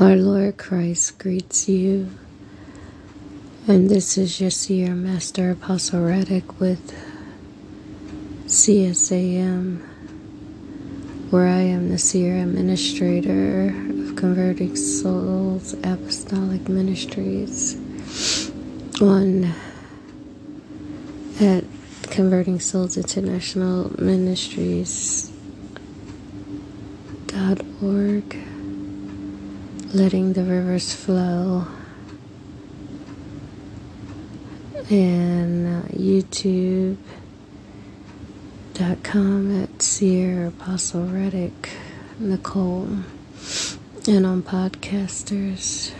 Our Lord Christ greets you. And this is your Master Apostle Reddick with CSAM, where I am the seer administrator of Converting Souls Apostolic Ministries on at Converting Souls International Ministries dot org letting the rivers flow. And uh, youtube.com at Seer Apostle Reddick Nichole. And on podcasters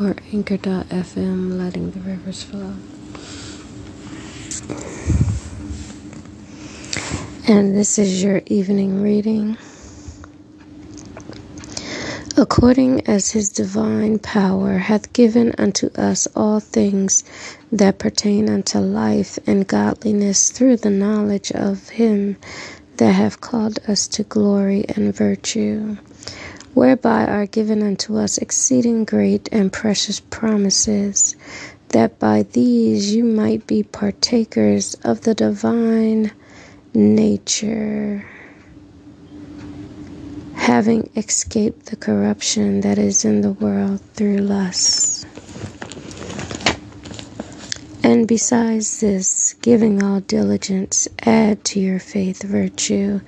or anchor.fm letting the rivers flow. And this is your evening reading according as his divine power hath given unto us all things that pertain unto life and godliness through the knowledge of him that hath called us to glory and virtue, whereby are given unto us exceeding great and precious promises, that by these you might be partakers of the divine nature having escaped the corruption that is in the world through lust. And besides this, giving all diligence, add to your faith virtue,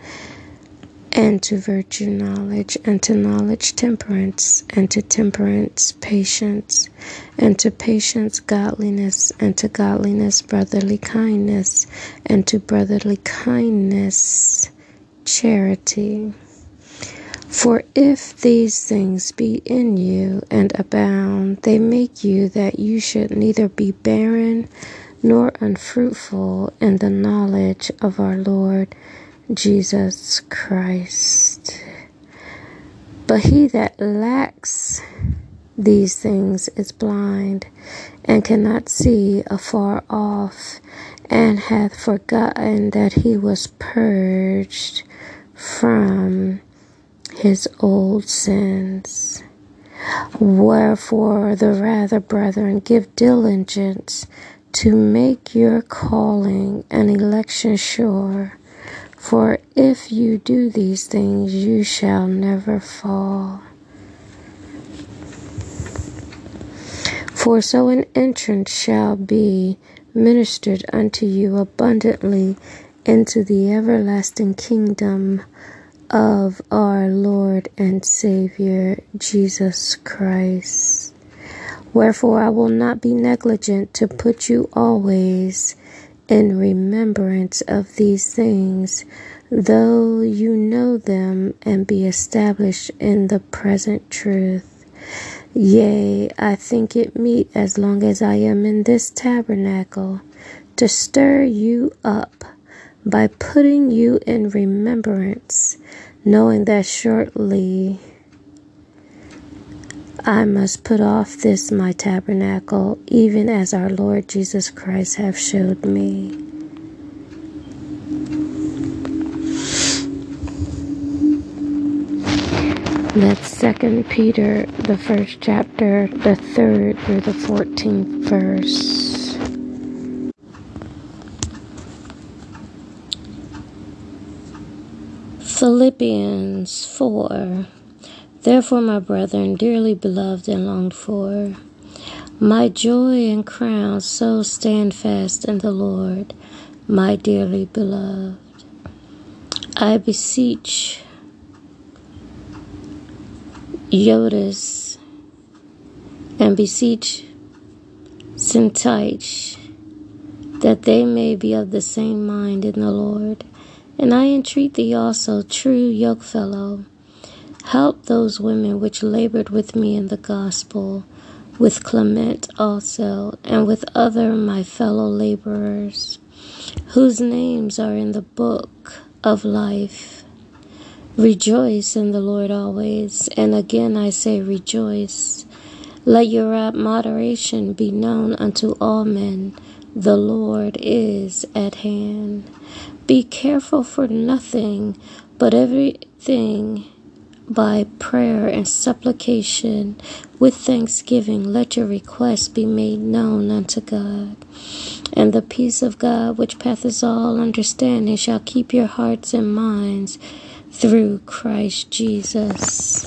and to virtue knowledge, and to knowledge temperance, and to temperance patience, and to patience godliness, and to godliness brotherly kindness, and to brotherly kindness charity. For if these things be in you and abound, they make you that you should neither be barren nor unfruitful in the knowledge of our Lord Jesus Christ. But he that lacks these things is blind and cannot see afar off, and hath forgotten that he was purged from his old sins. Wherefore, the rather, brethren, give diligence to make your calling and election sure. For if you do these things, you shall never fall. For so an entrance shall be ministered unto you abundantly into the everlasting kingdom of our Lord and Savior Jesus Christ. Wherefore I will not be negligent to put you always in remembrance of these things, though you know them and be established in the present truth. Yea, I think it meet as long as I am in this tabernacle to stir you up by putting you in remembrance, knowing that shortly I must put off this my tabernacle, even as our Lord Jesus Christ hath showed me. That's Second Peter, the first chapter, the third through the fourteenth verse. Philippians 4 Therefore, my brethren, dearly beloved and longed for, my joy and crown, so stand fast in the Lord, my dearly beloved. I beseech Euodias and beseech Syntyche that they may be of the same mind in the Lord. And I entreat thee also, true yokefellow, help those women which labored with me in the gospel, with Clement also, and with other my fellow laborers, whose names are in the book of life. Rejoice in the Lord always, and again I say rejoice. Let your moderation be known unto all men. The Lord is at hand. Be careful for nothing, but everything, by prayer and supplication with thanksgiving, let your requests be made known unto God. And the peace of God, which passeth all understanding, shall keep your hearts and minds through Christ Jesus.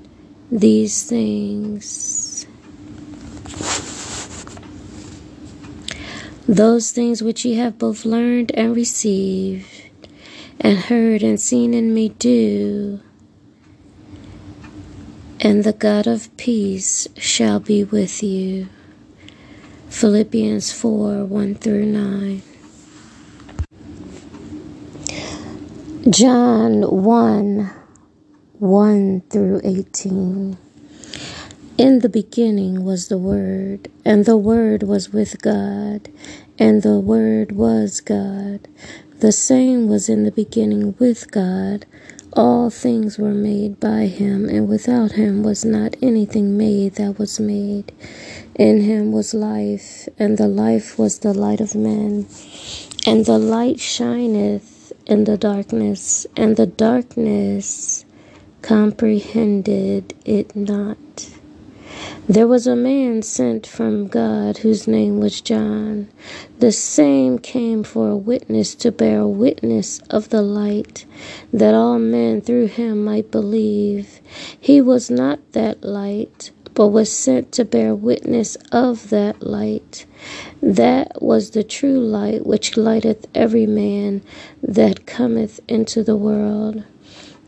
these things. Those things which ye have both learned and received, and heard and seen in me do, and the God of peace shall be with you. Philippians 4 1 through 9. John 1 1 through 18. In the beginning was the Word, and the Word was with God, and the Word was God. The same was in the beginning with God. All things were made by him, and without him was not anything made that was made. In him was life, and the life was the light of men. And the light shineth in the darkness, and the darkness comprehended it not. There was a man sent from God whose name was John. The same came for a witness to bear witness of the light, that all men through him might believe. He was not that light, but was sent to bear witness of that light. That was the true light which lighteth every man that cometh into the world.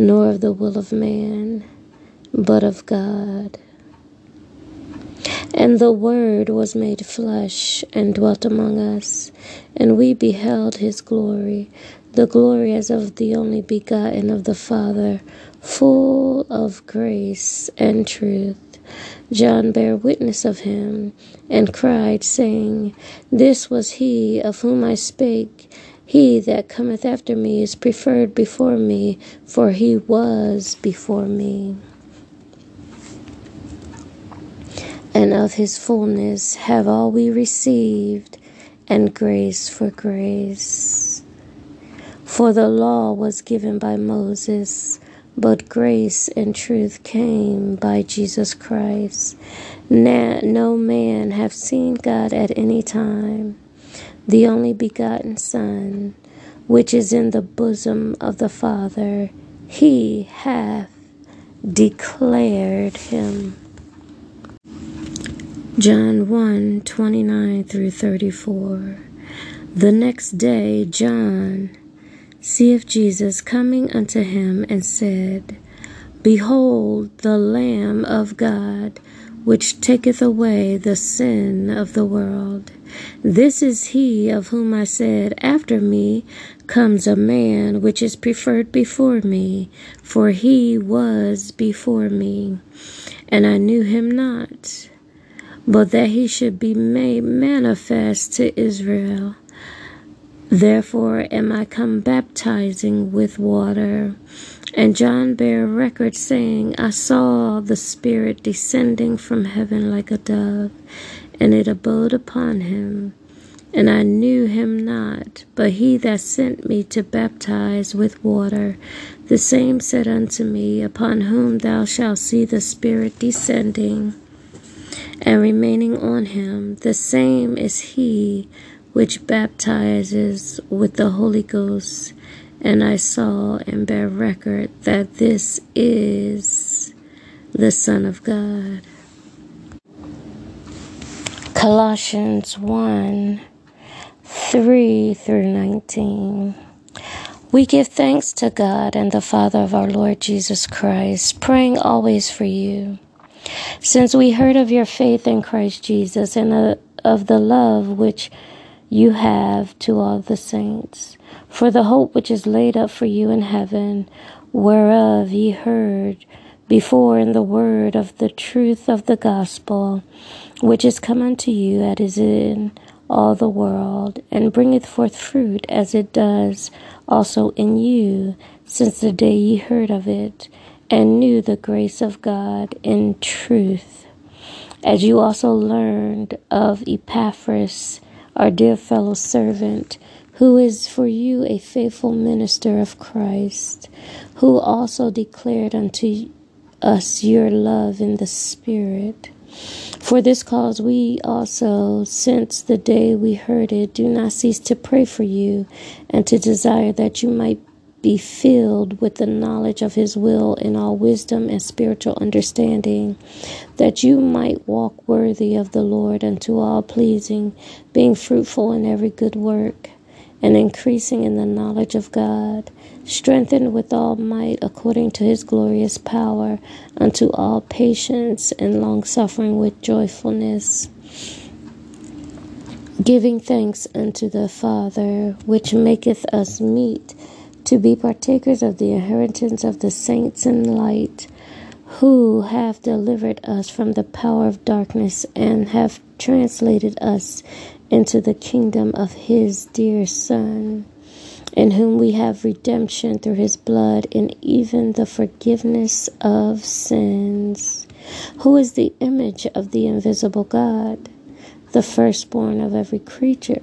nor of the will of man but of God. And the Word was made flesh and dwelt among us, and we beheld his glory, the glory as of the only begotten of the Father, full of grace and truth. John bare witness of him, and cried, saying, This was he of whom I spake. He that cometh after me is preferred before me, for he was before me. and of his fullness have all we received, and grace for grace. For the law was given by Moses, but grace and truth came by Jesus Christ. Now, no man have seen God at any time. The only begotten Son, which is in the bosom of the Father, he hath declared him. John 1 29 through 34. The next day, John seeth Jesus coming unto him and said, Behold, the Lamb of God, which taketh away the sin of the world. This is he of whom I said, After me comes a man which is preferred before me, for he was before me, and I knew him not but that he should be made manifest to Israel. Therefore am I come baptizing with water. And John bare record, saying, I saw the Spirit descending from heaven like a dove, and it abode upon him. And I knew him not, but he that sent me to baptize with water, the same said unto me, Upon whom thou shalt see the Spirit descending and remaining on him, the same is he which baptizes with the Holy Ghost. And I saw and bear record that this is the Son of God. Colossians 1 3 through 19. We give thanks to God and the Father of our Lord Jesus Christ, praying always for you. Since we heard of your faith in Christ Jesus and uh, of the love which you have to all the saints, for the hope which is laid up for you in heaven, whereof ye heard before in the word of the truth of the gospel, which is come unto you, that is in all the world, and bringeth forth fruit as it does also in you, since the day ye heard of it, and knew the grace of God in truth. As you also learned of Epaphras, our dear fellow servant, who is for you a faithful minister of Christ, who also declared unto us your love in the Spirit. For this cause we also, since the day we heard it, do not cease to pray for you and to desire that you might be filled with the knowledge of his will in all wisdom and spiritual understanding, that you might walk worthy of the Lord unto all pleasing, being fruitful in every good work, and increasing in the knowledge of God strengthened with all might according to his glorious power, unto all patience and long suffering with joyfulness, giving thanks unto the Father, which maketh us meet to be partakers of the inheritance of the saints in light, who have delivered us from the power of darkness and have translated us into the kingdom of his dear Son in whom we have redemption through his blood and even the forgiveness of sins, who is the image of the invisible God, the firstborn of every creature.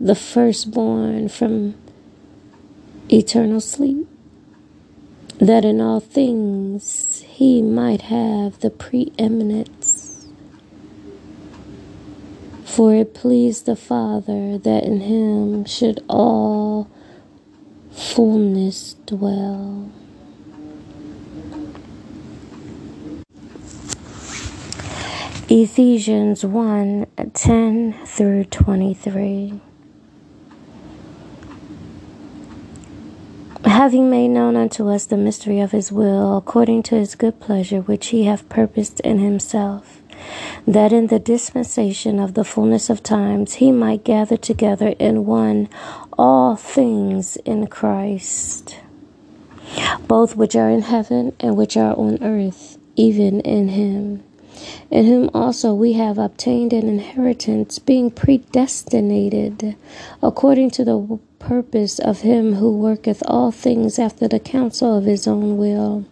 the firstborn from eternal sleep, that in all things he might have the preeminence. For it pleased the Father that in him should all fullness dwell. Ephesians 1 10 through 23. Having made known unto us the mystery of his will, according to his good pleasure, which he hath purposed in himself, that in the dispensation of the fullness of times he might gather together in one all things in Christ, both which are in heaven and which are on earth, even in him. In whom also we have obtained an inheritance, being predestinated according to the purpose of him who worketh all things after the counsel of his own will,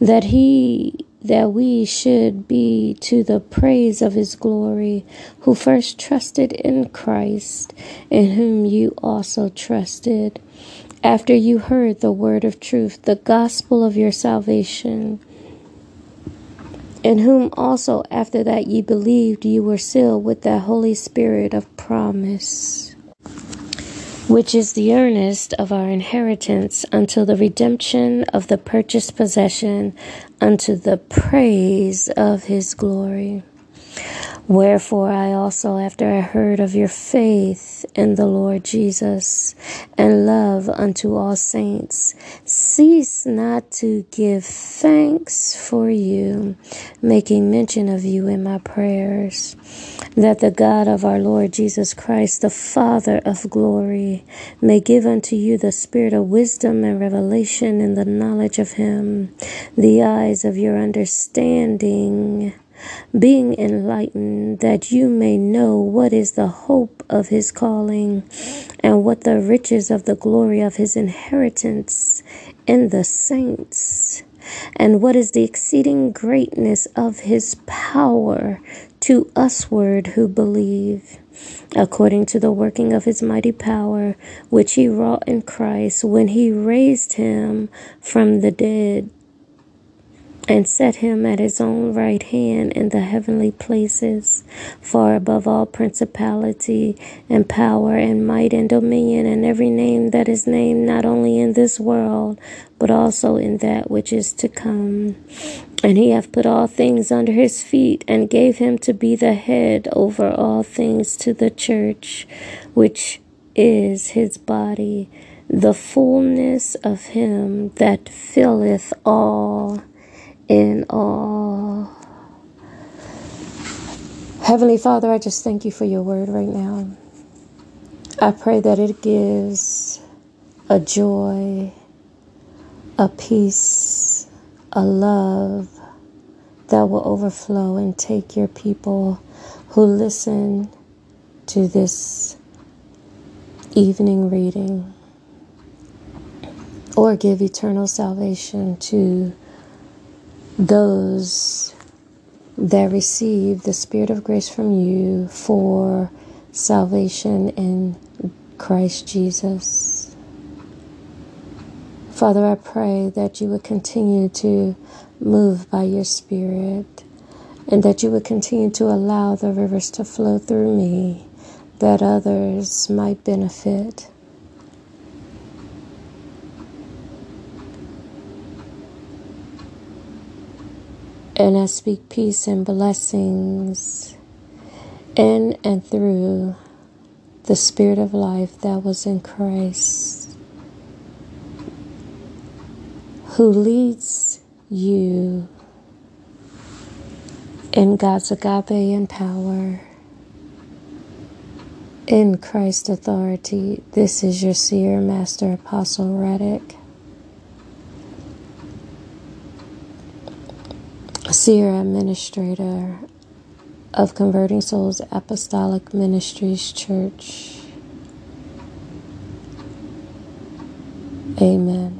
that he that we should be to the praise of his glory, who first trusted in Christ, in whom you also trusted, after you heard the word of truth, the gospel of your salvation, in whom also after that ye believed, ye were sealed with that Holy Spirit of promise which is the earnest of our inheritance until the redemption of the purchased possession unto the praise of his glory. Wherefore I also, after I heard of your faith in the Lord Jesus and love unto all saints, cease not to give thanks for you, making mention of you in my prayers, that the God of our Lord Jesus Christ, the Father of glory, may give unto you the spirit of wisdom and revelation in the knowledge of him, the eyes of your understanding being enlightened, that you may know what is the hope of his calling, and what the riches of the glory of his inheritance in the saints, and what is the exceeding greatness of his power to usward who believe, according to the working of his mighty power, which he wrought in Christ when he raised him from the dead and set him at his own right hand in the heavenly places, far above all principality and power and might and dominion and every name that is named not only in this world, but also in that which is to come. And he hath put all things under his feet, and gave him to be the head over all things to the church, which is his body, the fullness of him that filleth all in all. Heavenly Father, I just thank you for your word right now. I pray that it gives a joy, a peace, a love that will overflow and take your people who listen to this evening reading or give eternal salvation to those that receive the Spirit of grace from you for salvation in Christ Jesus. Father, I pray that you would continue to move by your Spirit and that you would continue to allow the rivers to flow through me that others might benefit. And I speak peace and blessings in and through the Spirit of life that was in Christ, who leads you in God's agape and power, in Christ's authority. This is your seer, Master Apostle Reddick. Seer Administrator of Converting Souls Apostolic Ministries Church. Amen.